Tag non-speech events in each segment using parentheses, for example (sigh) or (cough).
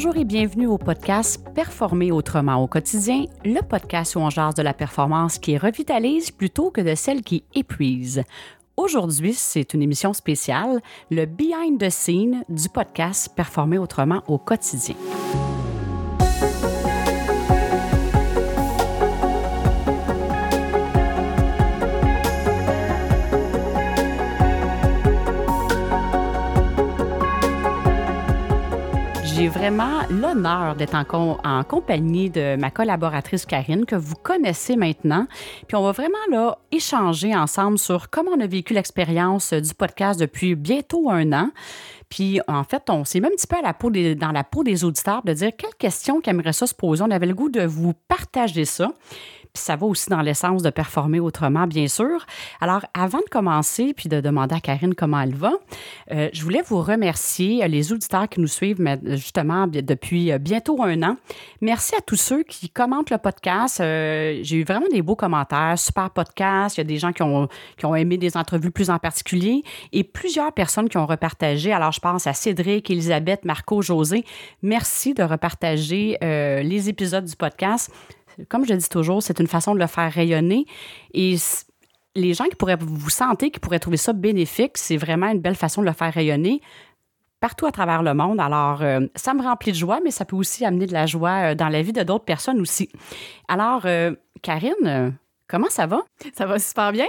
Bonjour et bienvenue au podcast Performer autrement au quotidien, le podcast où on jase de la performance qui revitalise plutôt que de celle qui épuise. Aujourd'hui, c'est une émission spéciale, le behind the scene du podcast Performer autrement au quotidien. J'ai vraiment l'honneur d'être en, compagnie de ma collaboratrice Karine, que vous connaissez maintenant. Puis on va vraiment là échanger ensemble sur comment on a vécu l'expérience du podcast depuis bientôt un an. Puis, en fait, on s'est même un petit peu à la peau dans la peau des auditeurs de dire quelles questions ça se poser. On avait le goût de vous partager ça. Ça va aussi dans l'essence de performer autrement, bien sûr. Alors, avant de commencer, puis de demander à Karine comment elle va, euh, je voulais vous remercier, euh, les auditeurs qui nous suivent justement depuis euh, bientôt un an. Merci à tous ceux qui commentent le podcast. J'ai eu vraiment des beaux commentaires, super podcast. Il y a des gens qui ont, qui ont aimé des entrevues plus en particulier et plusieurs personnes qui ont repartagé. Alors, je pense à Cédric, Elisabeth, Marco, José. Merci de repartager les épisodes du podcast comme je le dis toujours, c'est une façon de le faire rayonner. Et les gens qui pourraient vous sentir, qui pourraient trouver ça bénéfique, c'est vraiment une belle façon de le faire rayonner partout à travers le monde. Alors, euh, ça me remplit de joie, mais ça peut aussi amener de la joie euh, dans la vie de d'autres personnes aussi. Alors, euh, Karine, comment ça va? Ça va super bien.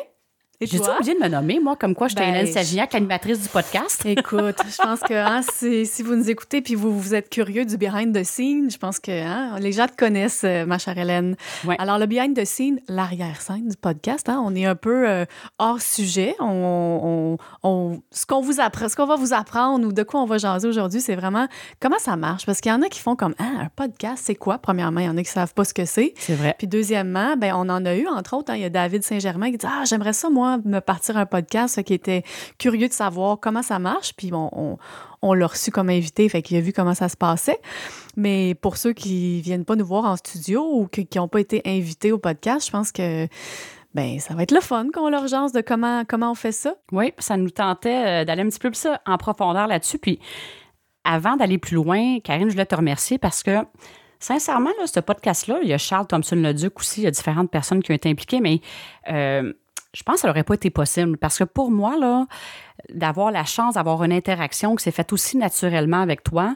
J'ai-tu oublié de me nommer, moi, comme quoi j'étais ben, Hélène Savignac, l'animatrice du podcast? (laughs) Écoute, je pense que hein, si, vous nous écoutez puis vous, vous êtes curieux du behind the scene, je pense que hein, les gens te connaissent, euh, ma chère Hélène. Alors, le behind the scene, l'arrière-scène du podcast, hein, on est un peu euh, hors sujet. On, on, ce qu'on vous apprend, ce qu'on va vous apprendre ou de quoi on va jaser aujourd'hui, c'est vraiment comment ça marche. Parce qu'il y en a qui font comme, ah, un podcast, c'est quoi? Premièrement, il y en a qui savent pas ce que c'est. C'est vrai. Puis deuxièmement, ben, on en a eu, entre autres, il y a David Saint-Germain qui dit, ah, j'aimerais ça, moi, me partir un podcast, qui était curieux de savoir comment ça marche. Puis on, on, l'a reçu comme invité, fait qu'il a vu comment ça se passait. Mais pour ceux qui viennent pas nous voir en studio ou qui n'ont pas été invités au podcast, je pense que ben ça va être le fun qu'on leur jase de comment, comment on fait ça. Oui, ça nous tentait euh, d'aller un petit peu plus en profondeur là-dessus. Puis avant d'aller plus loin, Karine, je voulais te remercier parce que sincèrement, là, ce podcast-là, il y a Charles Thompson-Leduc aussi, il y a différentes personnes qui ont été impliquées, mais euh, je pense que ça n'aurait pas été possible parce que pour moi, là, d'avoir la chance d'avoir une interaction qui s'est faite aussi naturellement avec toi,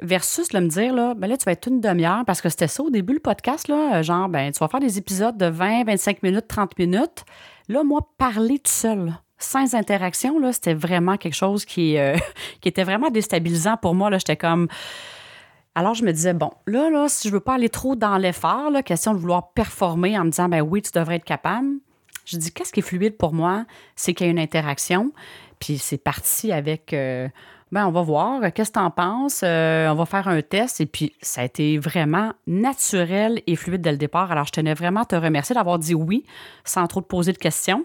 versus de me dire, là, ben là, tu vas être une demi-heure parce que c'était ça au début, le podcast, là, genre, ben, tu vas faire des épisodes de 20, 25 minutes, 30 minutes. Là, moi, parler tout seul, sans interaction, là, c'était vraiment quelque chose qui, euh, (laughs) qui était vraiment déstabilisant pour moi. Là, j'étais comme. Alors, je me disais, bon, là, là, si je veux pas aller trop dans l'effort, question de vouloir performer en me disant, ben oui, tu devrais être capable, je dis, qu'est-ce qui est fluide pour moi? C'est qu'il y a une interaction. Puis c'est parti avec euh, ben, on va voir, qu'est-ce que tu en penses? Euh, on va faire un test. Et puis, ça a été vraiment naturel et fluide dès le départ. Alors, je tenais vraiment à te remercier d'avoir dit oui sans trop te poser de questions.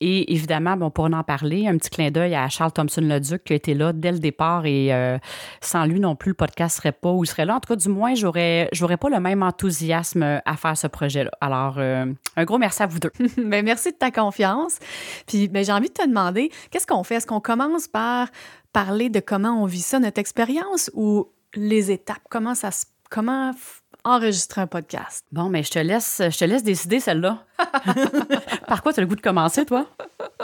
Et évidemment, bon, pour en parler, un petit clin d'œil à Charles Thompson-Leduc qui a été là dès le départ. Et euh, sans lui non plus, le podcast serait pas où il serait là. En tout cas, du moins, j'aurais, j'aurais pas le même enthousiasme à faire ce projet-là. Alors, euh, un gros merci à vous deux. (laughs) Bien, merci de ta confiance. Puis, ben, j'ai envie de te demander, qu'est-ce qu'on fait? Est-ce qu'on commence par parler de comment on vit ça, notre expérience, ou les étapes, comment ça se, comment enregistrer un podcast? Bon, mais je te laisse, je te laisse décider celle-là. (laughs) Par quoi tu as le goût de commencer, toi?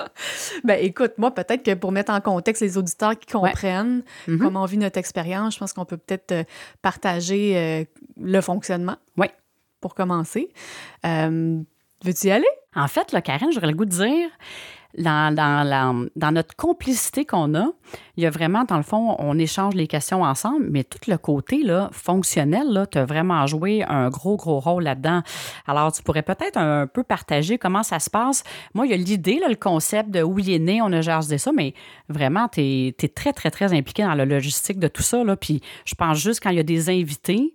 (laughs) ben écoute, moi, peut-être que pour mettre en contexte les auditeurs qui comprennent mm-hmm. comment on vit notre expérience, je pense qu'on peut peut-être euh, partager euh, le fonctionnement. Oui. Pour commencer. Euh, veux-tu y aller? En fait, là, Karine, j'aurais le goût de dire, dans, notre complicité qu'on a, il y a vraiment, dans le fond, on échange les questions ensemble, mais tout le côté là, fonctionnel, tu as vraiment joué un gros, gros rôle là-dedans. Alors, tu pourrais peut-être un peu partager comment ça se passe. Moi, il y a l'idée, le concept de où il est né, on a jasé ça, mais vraiment, tu es, très, très, très impliqué dans la logistique de tout ça. Là. Puis je pense juste quand il y a des invités,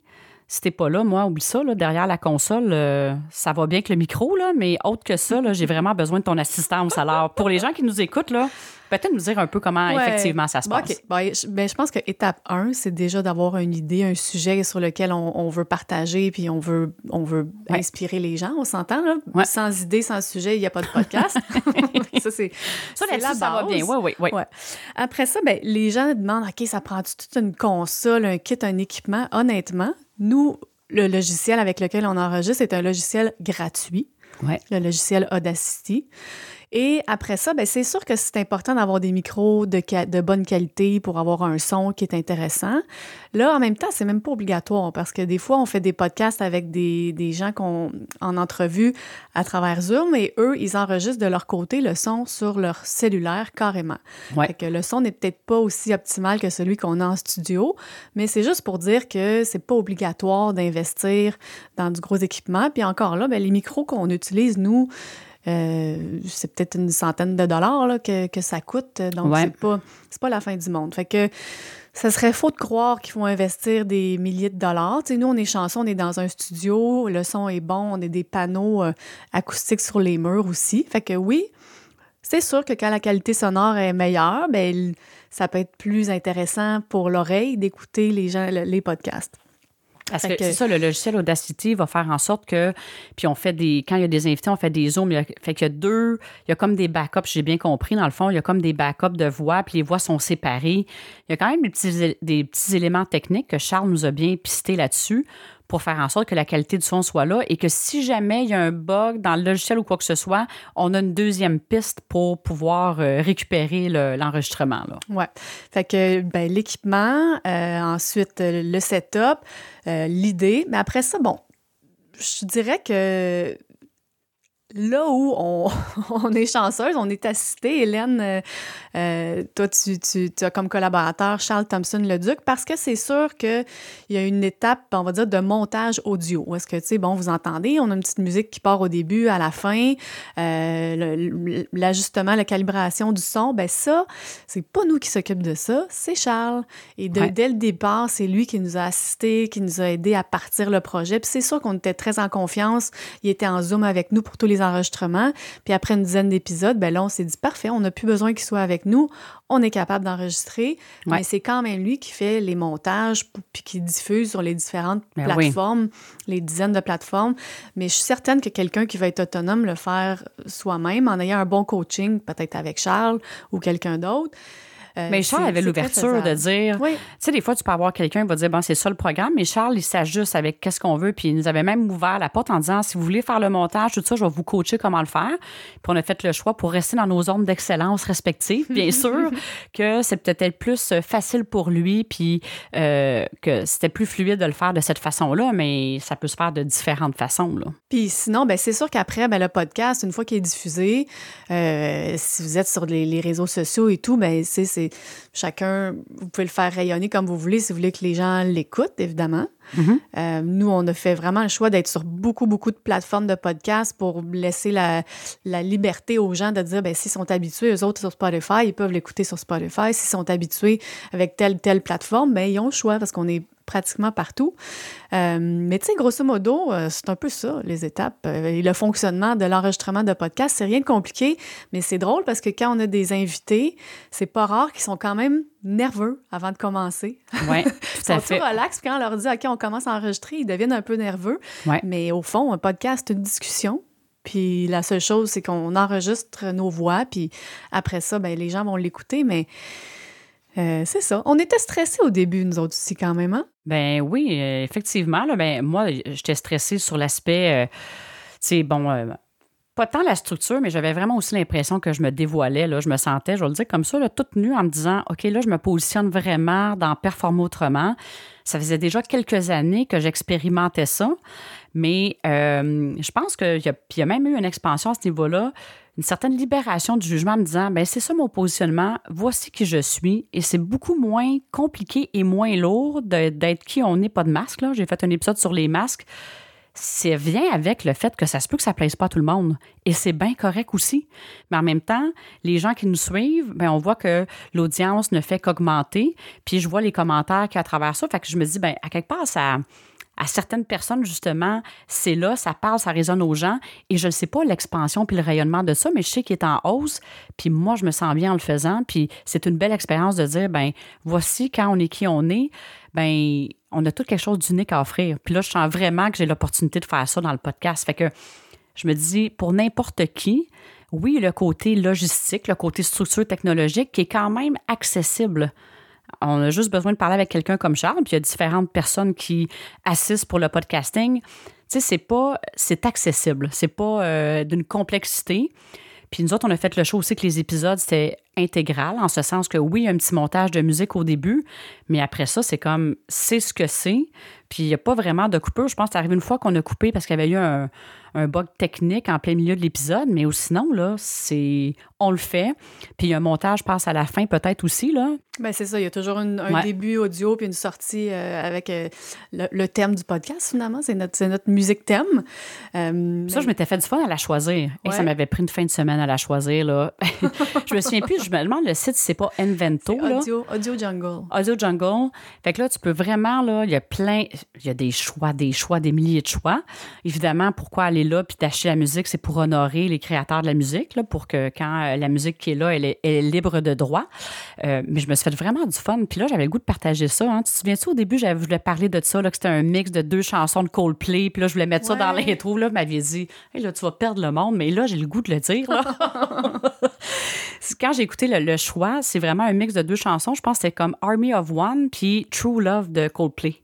si t'es pas là, moi, oublie ça, là, derrière la console, euh, ça va bien que le micro, là, mais autre que ça, j'ai vraiment besoin de ton assistance. Alors, pour les gens qui nous écoutent, là, peut-être nous dire un peu comment effectivement ça se passe. Ben, ben, je pense que étape 1, c'est déjà d'avoir une idée, un sujet sur lequel on, veut partager, puis on veut, on veut inspirer les gens, on s'entend, là? Sans idée, sans sujet, il n'y a pas de podcast. (laughs) ça, c'est ça, la base. ça va bien. Oui, oui, oui. Après ça, ben, les gens demandent, OK, ça prend toute une console, un kit, un équipement? Honnêtement, nous, le logiciel avec lequel on enregistre est un logiciel gratuit, le logiciel Audacity. Et après ça, ben, c'est sûr que c'est important d'avoir des micros de, de, bonne qualité pour avoir un son qui est intéressant. Là, en même temps, c'est même pas obligatoire parce que des fois, on fait des podcasts avec des, des gens qu'on en entrevue à travers Zoom et eux, ils enregistrent de leur côté le son sur leur cellulaire carrément. Fait que le son n'est peut-être pas aussi optimal que celui qu'on a en studio, mais c'est juste pour dire que c'est pas obligatoire d'investir dans du gros équipement. Puis encore là, ben, les micros qu'on utilise, nous, euh, c'est peut-être une centaine de dollars là, que, que, ça coûte. Donc, c'est pas, pas la fin du monde. Fait que ça serait faux de croire qu'il faut investir des milliers de dollars. nous, on est chanceux, on est dans un studio, le son est bon, on a des panneaux euh, acoustiques sur les murs aussi. Fait que oui, c'est sûr que quand la qualité sonore est meilleure, ben, ça peut être plus intéressant pour l'oreille d'écouter les, gens, les podcasts. Parce que, c'est ça, le logiciel Audacity va faire en sorte que, puis on fait des, quand il y a des invités, on fait des zooms, il fait qu'il y a deux, il y a comme des backups, j'ai bien compris, dans le fond, il y a comme des backups de voix, puis les voix sont séparées. Il y a quand même des petits, des petits éléments techniques que Charles nous a bien pisté là-dessus pour faire en sorte que la qualité du son soit là et que si jamais il y a un bug dans le logiciel ou quoi que ce soit, on a une deuxième piste pour pouvoir euh, récupérer l'enregistrement. Oui. ouais. Fait que ben, l'équipement, euh, ensuite euh, le setup, l'idée. Mais après ça, bon, je dirais que là où (laughs) on, est chanceuse, on est assisté, Hélène, euh, euh, toi, tu, tu, as comme collaborateur Charles Thompson-Leduc, parce que c'est sûr qu'il y a une étape, on va dire, de montage audio. Est-ce que, tu sais, bon, vous entendez, on a une petite musique qui part au début, à la fin, euh, l'ajustement, la calibration du son, ben ça, c'est pas nous qui s'occupe de ça, c'est Charles. Et dès le départ, c'est lui qui nous a assisté, qui nous a aidé à partir le projet. Puis c'est sûr qu'on était très en confiance. Il était en Zoom avec nous pour tous les enregistrements. Puis après une dizaine d'épisodes, ben là, on s'est dit parfait, on n'a plus besoin qu'il soit avec nous. On est capable d'enregistrer. Mais c'est quand même lui qui fait les montages puis qui diffuse sur les différentes ben plateformes, les dizaines de plateformes. Mais je suis certaine que quelqu'un qui va être autonome le faire soi-même en ayant un bon coaching, peut-être avec Charles ou quelqu'un d'autre. Euh, mais Charles avait l'ouverture de dire, tu sais, des fois, tu peux avoir quelqu'un qui va dire, bon, c'est ça le programme, mais Charles, il s'ajuste avec qu'est-ce qu'on veut. Puis il nous avait même ouvert la porte en disant, si vous voulez faire le montage, tout ça, je vais vous coacher comment le faire. Puis on a fait le choix pour rester dans nos zones d'excellence respectives. Bien (laughs) sûr que c'est peut-être plus facile pour lui, puis euh, que c'était plus fluide de le faire de cette façon-là, mais ça peut se faire de différentes façons. Là. Puis sinon, ben, c'est sûr qu'après, ben, le podcast, une fois qu'il est diffusé, euh, si vous êtes sur les, les réseaux sociaux et tout, ben, c'est chacun, vous pouvez le faire rayonner comme vous voulez si vous voulez que les gens l'écoutent, évidemment. Mm-hmm. Euh, nous, on a fait vraiment le choix d'être sur beaucoup, beaucoup de plateformes de podcasts pour laisser la, liberté aux gens de dire, ben s'ils sont habitués, eux autres sur Spotify, ils peuvent l'écouter sur Spotify. S'ils sont habitués avec telle, telle plateforme, ben ils ont le choix parce qu'on est pratiquement partout. Euh, mais tu sais, grosso modo, euh, c'est un peu ça, les étapes. Euh, et le fonctionnement de l'enregistrement de podcast, c'est rien de compliqué, mais c'est drôle parce que quand on a des invités, c'est pas rare qu'ils sont quand même nerveux avant de commencer. Oui, (laughs) tout. Ils sont relax, quand on leur dit, OK, on commence à enregistrer, ils deviennent un peu nerveux. Mais au fond, un podcast, c'est une discussion. Puis la seule chose, c'est qu'on enregistre nos voix, puis après ça, ben, les gens vont l'écouter, mais euh, c'est ça. On était stressés au début, nous autres aussi, quand même, hein? Ben oui, euh, effectivement. Là, ben, moi, j'étais stressée sur l'aspect, euh, tu sais, bon, pas tant la structure, mais j'avais vraiment aussi l'impression que je me dévoilais. Là. Je me sentais, je vais le dire comme ça, là, toute nue en me disant, OK, là, je me positionne vraiment dans Performer autrement. Ça faisait déjà quelques années que j'expérimentais ça, mais je pense qu'il y, y a même eu une expansion à ce niveau-là une certaine libération du jugement en me disant ben c'est ça mon positionnement, voici qui je suis et c'est beaucoup moins compliqué et moins lourd d'être qui on n'est pas de masque j'ai fait un épisode sur les masques. Ça vient avec le fait que ça se peut que ça plaise pas à tout le monde et c'est bien correct aussi. Mais en même temps, les gens qui nous suivent, ben on voit que l'audience ne fait qu'augmenter, puis je vois les commentaires qui à travers ça, fait que je me dis ben à quelque part ça à certaines personnes, justement, c'est là, ça parle, ça résonne aux gens. Et je ne sais pas l'expansion puis le rayonnement de ça, mais je sais qu'il est en hausse. Puis moi, je me sens bien en le faisant. Puis c'est une belle expérience de dire, ben voici quand on est qui on est, ben on a tout quelque chose d'unique à offrir. Puis là, je sens vraiment que j'ai l'opportunité de faire ça dans le podcast. Fait que je me dis, pour n'importe qui, oui, le côté logistique, le côté structure technologique qui est quand même accessible. On a juste besoin de parler avec quelqu'un comme Charles, puis il y a différentes personnes qui assistent pour le podcasting. Tu sais, c'est pas, c'est accessible, c'est pas euh, d'une complexité. Puis nous autres, on a fait le show aussi que les épisodes, c'était intégral, en ce sens que oui, il y a un petit montage de musique au début, mais après ça, c'est comme, c'est ce que c'est. Puis il n'y a pas vraiment de coupure. Je pense que c'est arrivé une fois qu'on a coupé parce qu'il y avait eu un, un bug technique en plein milieu de l'épisode, mais sinon, là, c'est on le fait. Puis un montage passe à la fin peut-être aussi, là. Bien, c'est ça. Il y a toujours un début audio puis une sortie euh, avec euh, le, thème du podcast, finalement. C'est notre, notre musique thème. Euh, ça, je m'étais fait du fun à la choisir. Et ça m'avait pris une fin de semaine à la choisir, là. (laughs) je me souviens plus, je me demande le site, c'est pas Invento, là? Audio, audio Jungle. Audio Jungle. Fait que là, tu peux vraiment, là, il y a plein, il y a des choix, des choix, des milliers de choix. Évidemment, pourquoi aller là puis d'acheter la musique, c'est pour honorer les créateurs de la musique, là, pour que quand la musique qui est là, elle est, libre de droit. mais je me suis fait vraiment du fun. Puis là, j'avais le goût de partager ça. Hein. Tu te souviens-tu, au début, j'avais voulu parler de ça, que c'était un mix de deux chansons de Coldplay. Puis là, je voulais mettre ça dans l'intro. Là, m'avait dit, hey, là, tu vas perdre le monde. Mais là, j'ai le goût de le dire. (laughs) Quand j'ai écouté le, choix, c'est vraiment un mix de deux chansons. Je pense que c'était comme Army of One puis True Love de Coldplay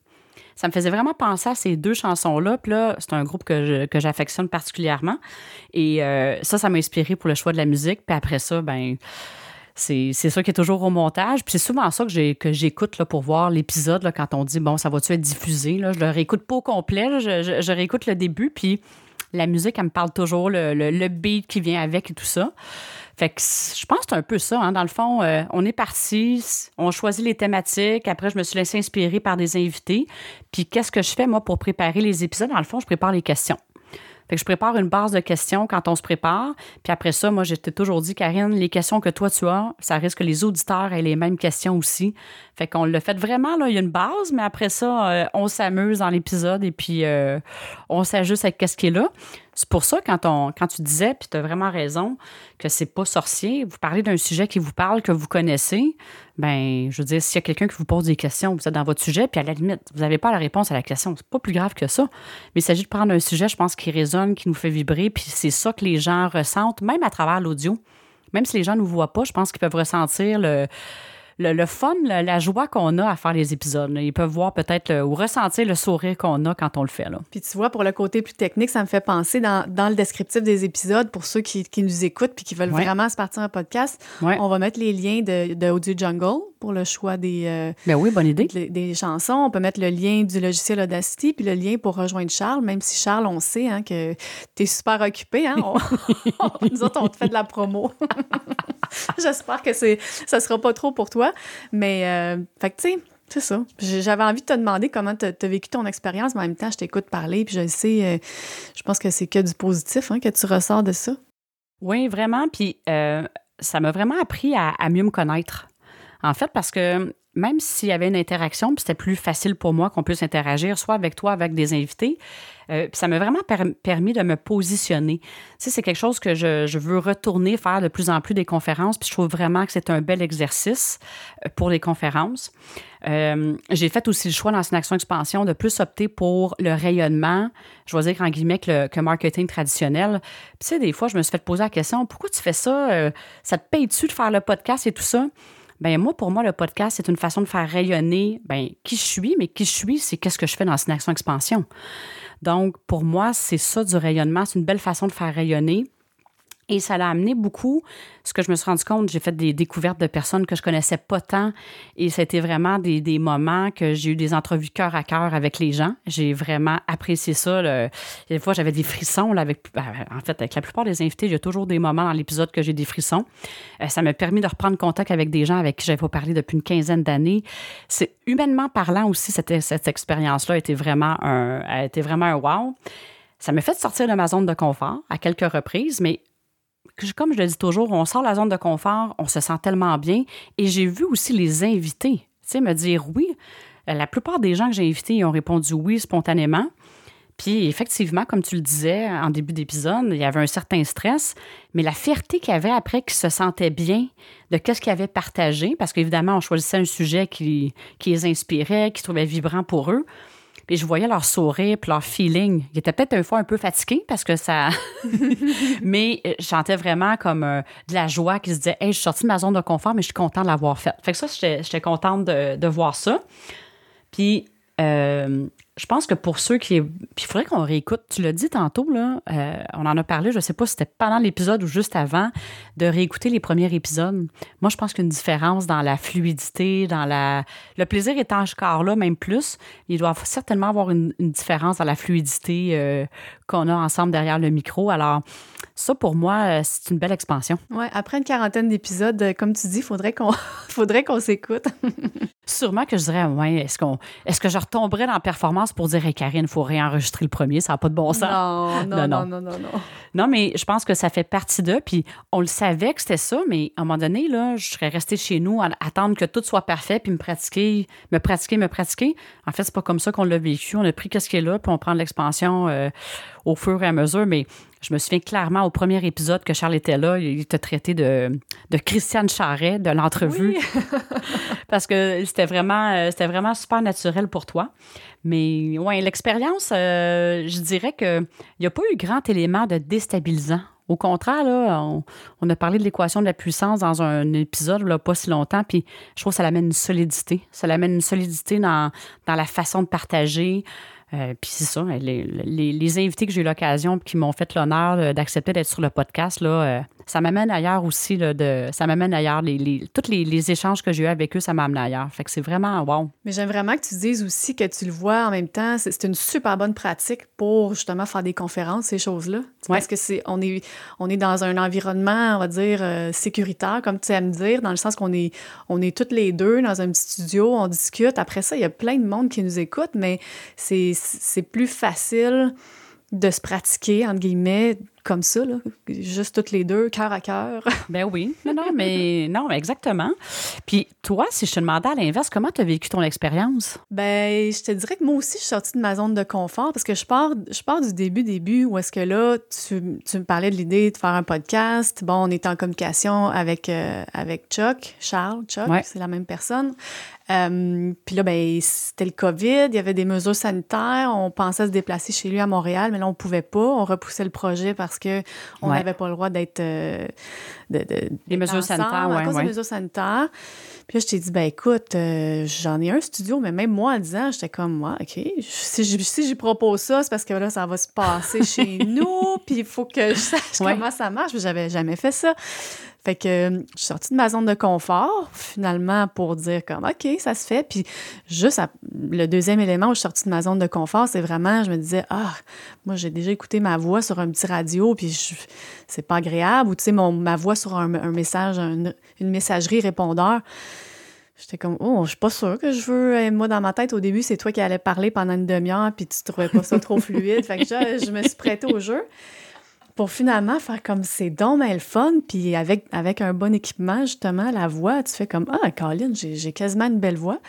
ça me faisait vraiment penser à ces deux chansons-là. Puis là, c'est un groupe que, j'affectionne particulièrement. Et euh, ça, ça m'a inspiré pour le choix de la musique. Puis après ça, ben c'est ça qui est toujours au montage. Puis c'est souvent ça que j'écoute pour voir l'épisode quand on dit, bon, ça va-tu être diffusé? Là? Je le réécoute pas au complet. je, réécoute le début. Puis la musique, elle me parle toujours, le, le, beat qui vient avec et tout ça. Fait que je pense que c'est un peu ça. Hein. Dans le fond, euh, on est parti, on choisit les thématiques. Après, je me suis laissé inspirer par des invités. Puis qu'est-ce que je fais, moi, pour préparer les épisodes? Dans le fond, je prépare les questions. Fait que je prépare une base de questions quand on se prépare. Puis après ça, moi, j'étais toujours dit, Karine, les questions que toi, tu as, ça risque que les auditeurs aient les mêmes questions aussi. Fait qu'on l'a fait vraiment, là, il y a une base, mais après ça, euh, on s'amuse dans l'épisode et puis euh, on s'ajuste avec ce qui est là. C'est pour ça, quand, quand tu disais, puis tu as vraiment raison, que c'est pas sorcier, vous parlez d'un sujet qui vous parle, que vous connaissez, ben je veux dire, s'il y a quelqu'un qui vous pose des questions, vous êtes dans votre sujet, puis à la limite, vous n'avez pas la réponse à la question, c'est pas plus grave que ça. Mais il s'agit de prendre un sujet, je pense, qui résonne, qui nous fait vibrer, puis c'est ça que les gens ressentent, même à travers l'audio. Même si les gens ne nous voient pas, je pense qu'ils peuvent ressentir le le, fun, la, joie qu'on a à faire les épisodes. Ils peuvent voir peut-être ou ressentir le sourire qu'on a quand on le fait. Là. Puis tu vois, pour le côté plus technique, ça me fait penser dans, le descriptif des épisodes, pour ceux qui, nous écoutent puis qui veulent vraiment se partir un podcast, on va mettre les liens de, de Audio Jungle pour le choix des, euh, ben oui, bonne idée. Des, chansons. On peut mettre le lien du logiciel Audacity puis le lien pour rejoindre Charles, même si Charles, on sait hein, que tu es super occupé. Hein? (laughs) nous autres, on te fait de la promo. (laughs) (laughs) J'espère que c'est, ça sera pas trop pour toi. Mais, euh, fait que, tu sais, c'est ça. J'avais envie de te demander comment tu as vécu ton expérience, mais en même temps, je t'écoute parler, puis je sais, euh, je pense que c'est que du positif hein, que tu ressors de ça. Oui, vraiment. Puis ça m'a vraiment appris à, mieux me connaître. En fait, parce que même s'il y avait une interaction, puis c'était plus facile pour moi qu'on puisse interagir, soit avec toi, avec des invités, euh, ça m'a vraiment permis de me positionner. Tu sais, c'est quelque chose que je, veux retourner faire de plus en plus des conférences, puis je trouve vraiment que c'est un bel exercice euh, pour les conférences. Euh, j'ai fait aussi le choix dans une action expansion de plus opter pour le rayonnement, je vais dire en guillemets que le marketing traditionnel. Puis, tu sais, des fois, je me suis fait poser la question pourquoi tu fais ça Ça te paye-tu de faire le podcast et tout ça? Ben moi, pour moi, le podcast, c'est une façon de faire rayonner ben, qui je suis, mais qui je suis, c'est qu'est-ce que je fais dans une action expansion. Donc, pour moi, c'est ça du rayonnement. C'est une belle façon de faire rayonner. Et ça l'a amené beaucoup. Ce que je me suis rendu compte, j'ai fait des découvertes de personnes que je connaissais pas tant. Et c'était vraiment des, des, moments que j'ai eu des entrevues cœur à cœur avec les gens. J'ai vraiment apprécié ça. Des fois, j'avais des frissons. Là, avec, ben, en fait, avec la plupart des invités, j'ai toujours des moments dans l'épisode que j'ai des frissons. Euh, ça m'a permis de reprendre contact avec des gens avec qui j'avais pas parlé depuis une quinzaine d'années. C'est humainement parlant aussi, cette, cette expérience-là a été vraiment a été vraiment un wow. Ça m'a fait sortir de ma zone de confort à quelques reprises, mais comme je le dis toujours, on sort de la zone de confort, on se sent tellement bien. Et j'ai vu aussi les invités, tu me dire oui. la plupart des gens que j'ai invités ont répondu oui spontanément. Puis effectivement, comme tu le disais en début d'épisode, il y avait un certain stress, mais la fierté qu'il y avait après qu'ils se sentaient bien de ce qu'ils avaient partagé, parce qu'évidemment, on choisissait un sujet qui, qui les inspirait, qui trouvait vibrant pour eux. Puis je voyais leur sourire, puis leur feeling. Ils étaient peut-être une fois un peu fatigués parce que ça. (laughs) mais euh, je sentais vraiment comme euh, de la joie qui se disait Hey, je suis sortie de ma zone de confort, mais je suis contente de l'avoir faite. Fait que ça, j'étais contente de, de, voir ça. Puis euh, je pense que pour ceux qui. Puis il faudrait qu'on réécoute. Tu l'as dit tantôt, là. Euh, on en a parlé, je ne sais pas si c'était pendant l'épisode ou juste avant, de réécouter les premiers épisodes. Moi, je pense qu'une différence dans la fluidité, dans la. Le plaisir est encore là, même plus. Il doit certainement avoir une, différence dans la fluidité euh, qu'on a ensemble derrière le micro. Alors, ça, pour moi, euh, c'est une belle expansion. Oui, après une quarantaine d'épisodes, euh, comme tu dis, faudrait qu'on (laughs) faudrait qu'on s'écoute. (laughs) Sûrement que je dirais, ouais, est-ce qu'on est-ce que je retomberais dans la performance pour dire, hey, Karine, il faut réenregistrer le premier, ça n'a pas de bon sens. (laughs) Non non, non, non, non, non, non. mais je pense que ça fait partie d'eux, puis on le savait que c'était ça, mais à un moment donné, là, je serais restée chez nous à attendre que tout soit parfait, puis me pratiquer, me pratiquer, me pratiquer. En fait, c'est pas comme ça qu'on l'a vécu. On a pris qu'est-ce qui est là, puis on prend l'expansion euh, au fur et à mesure, mais je me souviens clairement au premier épisode que Charles était là, il t'a traité de, de Christiane Charret de l'entrevue. (laughs) Parce que c'était vraiment, euh, c'était vraiment super naturel pour toi. Mais ouais, l'expérience, euh, je dirais qu'il n'y a pas eu grand élément de déstabilisant. Au contraire, là, on, a parlé de l'équation de la puissance dans un épisode là, pas si longtemps, puis je trouve que ça l'amène une solidité. Ça l'amène une solidité dans, dans la façon de partager. Euh, puis c'est ça, les, les, invités que j'ai eu l'occasion qui m'ont fait l'honneur d'accepter d'être sur le podcast, là, euh, ça m'amène ailleurs aussi. Là, de, ça m'amène ailleurs. Les, les, tous les, échanges que j'ai eu avec eux, ça m'amène ailleurs. Fait que c'est vraiment wow. Mais j'aime vraiment que tu dises aussi que tu le vois en même temps. C'est une super bonne pratique pour justement faire des conférences, ces choses-là. Parce que c'est on est, on est dans un environnement, on va dire, euh, sécuritaire, comme tu aimes dire, dans le sens qu'on est, on est toutes les deux dans un petit studio, on discute. Après ça, il y a plein de monde qui nous écoute, mais c'est plus facile de se pratiquer, entre guillemets, comme ça, là, juste toutes les deux, cœur à cœur. (laughs) Ben oui, non, non, mais non, exactement. Puis toi, si je te demandais à l'inverse, comment tu as vécu ton expérience? Ben, je te dirais que moi aussi, je suis sortie de ma zone de confort parce que je pars, je pars du début, début, où est-ce que là, tu, tu, me parlais de l'idée de faire un podcast. Bon, on était en communication avec, euh, avec Chuck, Charles, Chuck, c'est la même personne. Euh, puis là, ben, c'était le COVID, il y avait des mesures sanitaires. On pensait se déplacer chez lui à Montréal, mais là, on pouvait pas. On repoussait le projet parce que on n'avait pas le droit d'être. Euh, de, les mesures sanitaires, À cause des mesures sanitaires. Puis là, je t'ai dit, ben écoute, euh, j'en ai un studio, mais même moi, en disant, j'étais comme, moi, OK, si j'y si propose ça, c'est parce que là, ça va se passer chez (laughs) nous, puis il faut que je sache comment ça marche. J'avais jamais fait ça. Fait que euh, je suis sortie de ma zone de confort, finalement, pour dire comme, OK, ça se fait. Puis juste le deuxième élément où je suis sortie de ma zone de confort, c'est vraiment, je me disais, ah, moi, j'ai déjà écouté ma voix sur un petit radio, puis c'est pas agréable. Ou, tu sais, ma voix sur un, message, une messagerie répondeur. J'étais comme, oh, je suis pas sûre que je veux. Euh, moi, dans ma tête, au début, c'est toi qui allais parler pendant une demi-heure, puis tu trouvais pas ça trop (laughs) fluide. Fait que je, je me suis prêtée au jeu pour finalement faire comme c'est donc le fun, puis avec, avec un bon équipement, justement, la voix, tu fais comme Ah, Colin, j'ai quasiment une belle voix.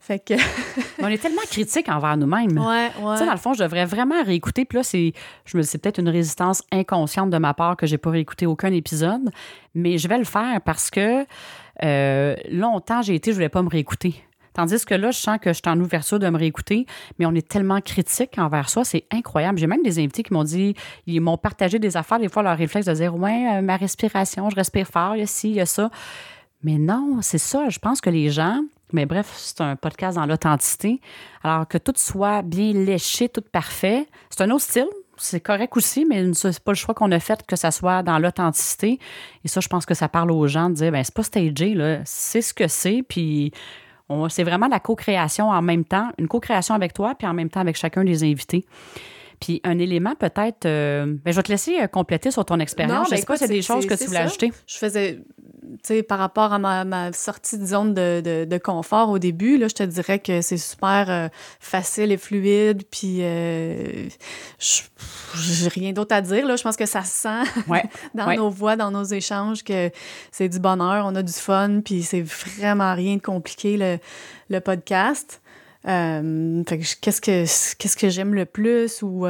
Fait que. (laughs) on est tellement critique envers nous-mêmes. Ouais, ouais. Tu sais, dans le fond, je devrais vraiment réécouter. Puis là, c'est, je me c'est peut-être une résistance inconsciente de ma part que j'ai pas réécouté aucun épisode, mais je vais le faire parce que euh, longtemps, j'ai été, je voulais pas me réécouter. Tandis que là, je sens que je suis en ouverture de me réécouter, mais on est tellement critique envers soi, c'est incroyable. J'ai même des invités qui m'ont dit, ils m'ont partagé des affaires, des fois leur réflexe de dire Ouais, euh, ma respiration, je respire fort, il y a ci, il y a ça. Mais non, c'est ça. Je pense que les gens, mais bref, c'est un podcast dans l'authenticité. Alors que tout soit bien léché, tout parfait, c'est un autre style. C'est correct aussi, mais c'est pas le choix qu'on a fait que ça soit dans l'authenticité. Et ça, je pense que ça parle aux gens de dire, ben c'est pas stagé. C'est ce que c'est, puis c'est vraiment la co-création en même temps, une co-création avec toi, puis en même temps avec chacun des invités. Puis un élément peut-être, euh, ben, je vais te laisser euh, compléter sur ton expérience. Je sais pas si c'est des choses que tu voulais ajouter. Je faisais, par rapport à ma, sortie de zone de, confort au début, là, je te dirais que c'est super euh, facile et fluide. Puis, euh, j'ai rien d'autre à dire. Là. Je pense que ça se sent (laughs) dans nos voix, dans nos échanges, que c'est du bonheur, on a du fun, puis c'est vraiment rien de compliqué, le, le podcast. Euh, qu'est-ce que qu'est-ce que j'aime le plus ou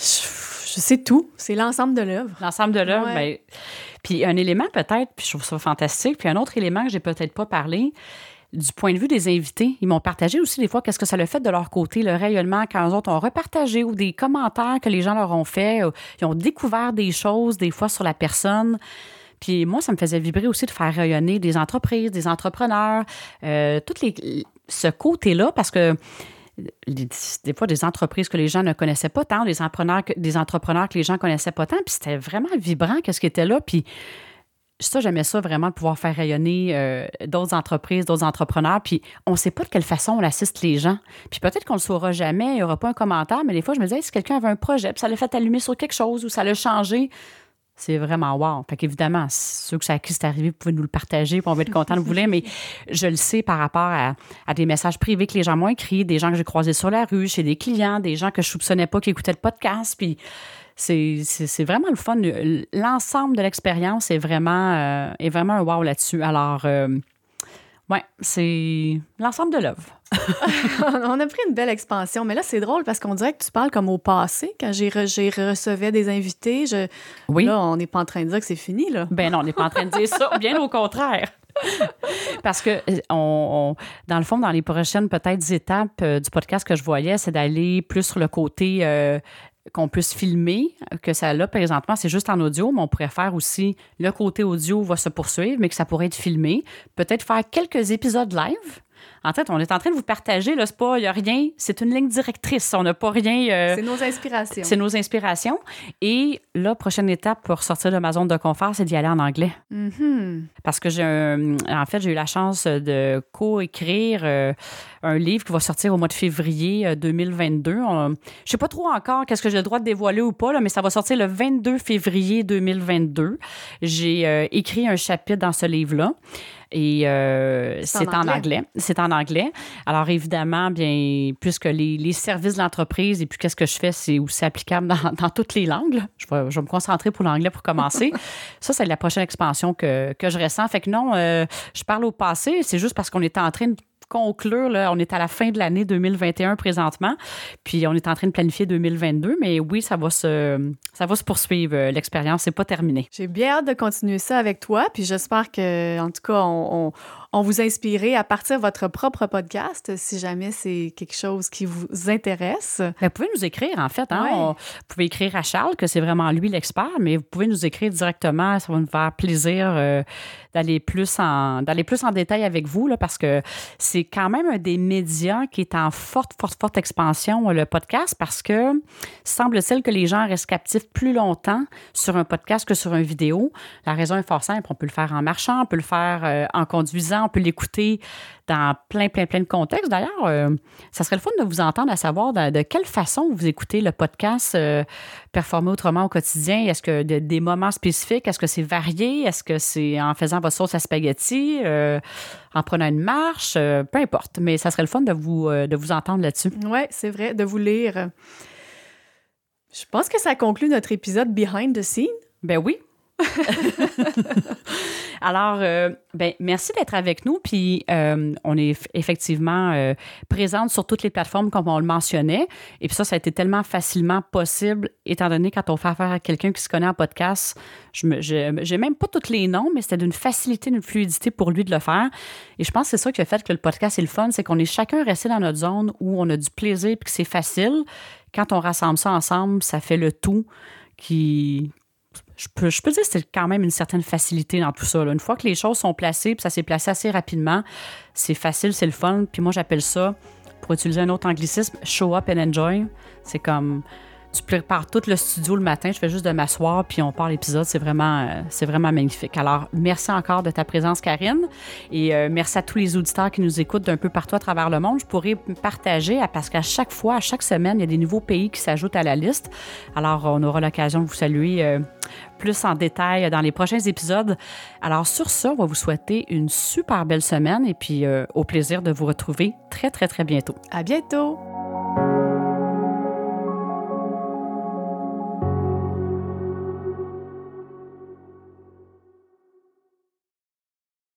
je, sais tout. C'est l'ensemble de l'œuvre. L'ensemble de l'œuvre. Ben, puis un élément peut-être, puis je trouve ça fantastique. Puis un autre élément que j'ai peut-être pas parlé, du point de vue des invités, ils m'ont partagé aussi des fois qu'est-ce que ça a fait de leur côté, le rayonnement, quand eux autres ont repartagé ou des commentaires que les gens leur ont fait. Ils ont découvert des choses, des fois, sur la personne. Puis moi, ça me faisait vibrer aussi de faire rayonner des entreprises, des entrepreneurs, euh, toutes les, ce côté-là, parce que des fois des entreprises que les gens ne connaissaient pas tant, des entrepreneurs, que les gens connaissaient pas tant, puis c'était vraiment vibrant qu'est-ce qui était là, puis ça, j'aimais ça vraiment, de pouvoir faire rayonner euh, d'autres entreprises, d'autres entrepreneurs. Puis on ne sait pas de quelle façon on assiste les gens. Puis peut-être qu'on ne le saura jamais, il n'y aura pas un commentaire, mais des fois, je me disais, si quelqu'un avait un projet, puis ça l'a fait allumer sur quelque chose ou ça l'a changé, c'est vraiment wow. Fait qu'évidemment, ceux que ça, qui c'est arrivé, vous pouvez nous le partager, puis on va être content de vous lire, mais je le sais par rapport à, des messages privés que les gens m'ont écrits, des gens que j'ai croisés sur la rue, chez des clients, des gens que je soupçonnais pas qui écoutaient le podcast, puis c'est vraiment le fun. L'ensemble de l'expérience est vraiment, euh, un wow là-dessus. Alors, euh, ouais, c'est l'ensemble de l'œuvre. (laughs) on a pris une belle expansion, mais là, c'est drôle parce qu'on dirait que tu parles comme au passé, quand j'ai recevais des invités. Je... Oui. Là, on n'est pas en train de dire que c'est fini, là. Ben non, on n'est pas en train de dire ça, (laughs) bien au contraire. Parce que, on, dans le fond, dans les prochaines peut-être étapes euh, du podcast que je voyais, c'est d'aller plus sur le côté qu'on puisse filmer, que ça là, présentement, c'est juste en audio, mais on pourrait faire aussi le côté audio va se poursuivre, mais que ça pourrait être filmé. Peut-être faire quelques épisodes live en fait, on est en train de vous partager, là, c'est pas, il n'y a rien, c'est une ligne directrice, on n'a pas rien. Euh, c'est nos inspirations. C'est nos inspirations. Et la prochaine étape pour sortir de ma zone de confort, c'est d'y aller en anglais. Mm-hmm. Parce que j'ai en fait, j'ai eu la chance de co-écrire euh, un livre qui va sortir au mois de février 2022. Euh, je je sais pas trop encore qu'est-ce que j'ai le droit de dévoiler ou pas, là, mais ça va sortir le 22 février 2022. J'ai écrit un chapitre dans ce livre-là. Et euh, c'est en, anglais? C'est en anglais. Alors évidemment, bien, puisque les, services de l'entreprise et puis qu'est-ce que je fais, c'est aussi applicable dans, toutes les langues. Je vais, je vais, me concentrer pour l'anglais pour commencer. (laughs) ça, c'est la prochaine expansion que, que, je ressens. Fait que non, euh, je parle au passé. C'est juste parce qu'on est en train de conclure, là, on est à la fin de l'année 2021 présentement, puis on est en train de planifier 2022, mais oui, ça va se, ça va se poursuivre. L'expérience n'est pas terminée. J'ai bien hâte de continuer ça avec toi, puis j'espère que, en tout cas, on on vous inspirer à partir de votre propre podcast si jamais c'est quelque chose qui vous intéresse. Ben, vous pouvez nous écrire, en fait. Hein? vous pouvez écrire à Charles, que c'est vraiment lui l'expert, mais vous pouvez nous écrire directement. Ça va nous faire plaisir euh, d'aller plus, en, d'aller plus en détail avec vous, là, parce que c'est quand même un des médias qui est en forte, forte, forte expansion, le podcast, parce que semble-t-il que les gens restent captifs plus longtemps sur un podcast que sur une vidéo. La raison est fort simple. On peut le faire en marchant, on peut le faire euh, en conduisant, on peut l'écouter dans plein, plein, plein de contextes. D'ailleurs, euh, ça serait le fun de vous entendre à savoir de, quelle façon vous écoutez le podcast euh, Performer autrement au quotidien. Est-ce que des moments spécifiques, est-ce que c'est varié? Est-ce que c'est en faisant votre sauce à spaghetti, euh, en prenant une marche? peu importe. Mais ça serait le fun de vous, de vous entendre là-dessus. Oui, c'est vrai, de vous lire. Je pense que ça conclut notre épisode Behind the Scene. Ben oui. (laughs) Alors, euh, ben, merci d'être avec nous. Puis, euh, on est effectivement euh, présente sur toutes les plateformes comme on le mentionnait. Et puis ça, ça a été tellement facilement possible, étant donné quand on fait affaire à quelqu'un qui se connaît en podcast, je n'ai même pas tous les noms, mais c'était d'une facilité, d'une fluidité pour lui de le faire. Et je pense que c'est ça qui a fait que le podcast est le fun, c'est qu'on est chacun resté dans notre zone où on a du plaisir et que c'est facile. Quand on rassemble ça ensemble, ça fait le tout qui, je peux, je peux dire que c'est quand même une certaine facilité dans tout ça. Une fois que les choses sont placées, puis ça s'est placé assez rapidement, c'est facile, c'est le fun. Puis moi, j'appelle ça, pour utiliser un autre anglicisme, show up and enjoy. C'est comme tu prépares tout le studio le matin, je fais juste de m'asseoir, puis on part l'épisode. C'est vraiment, euh, vraiment magnifique. Alors, merci encore de ta présence, Karine. Et euh, merci à tous les auditeurs qui nous écoutent d'un peu partout à travers le monde. Je pourrais partager, parce qu'à chaque fois, à chaque semaine, il y a des nouveaux pays qui s'ajoutent à la liste. Alors, on aura l'occasion de vous saluer euh, plus en détail dans les prochains épisodes. Alors, sur ça, on va vous souhaiter une super belle semaine et puis au plaisir de vous retrouver très, très, très bientôt. À bientôt!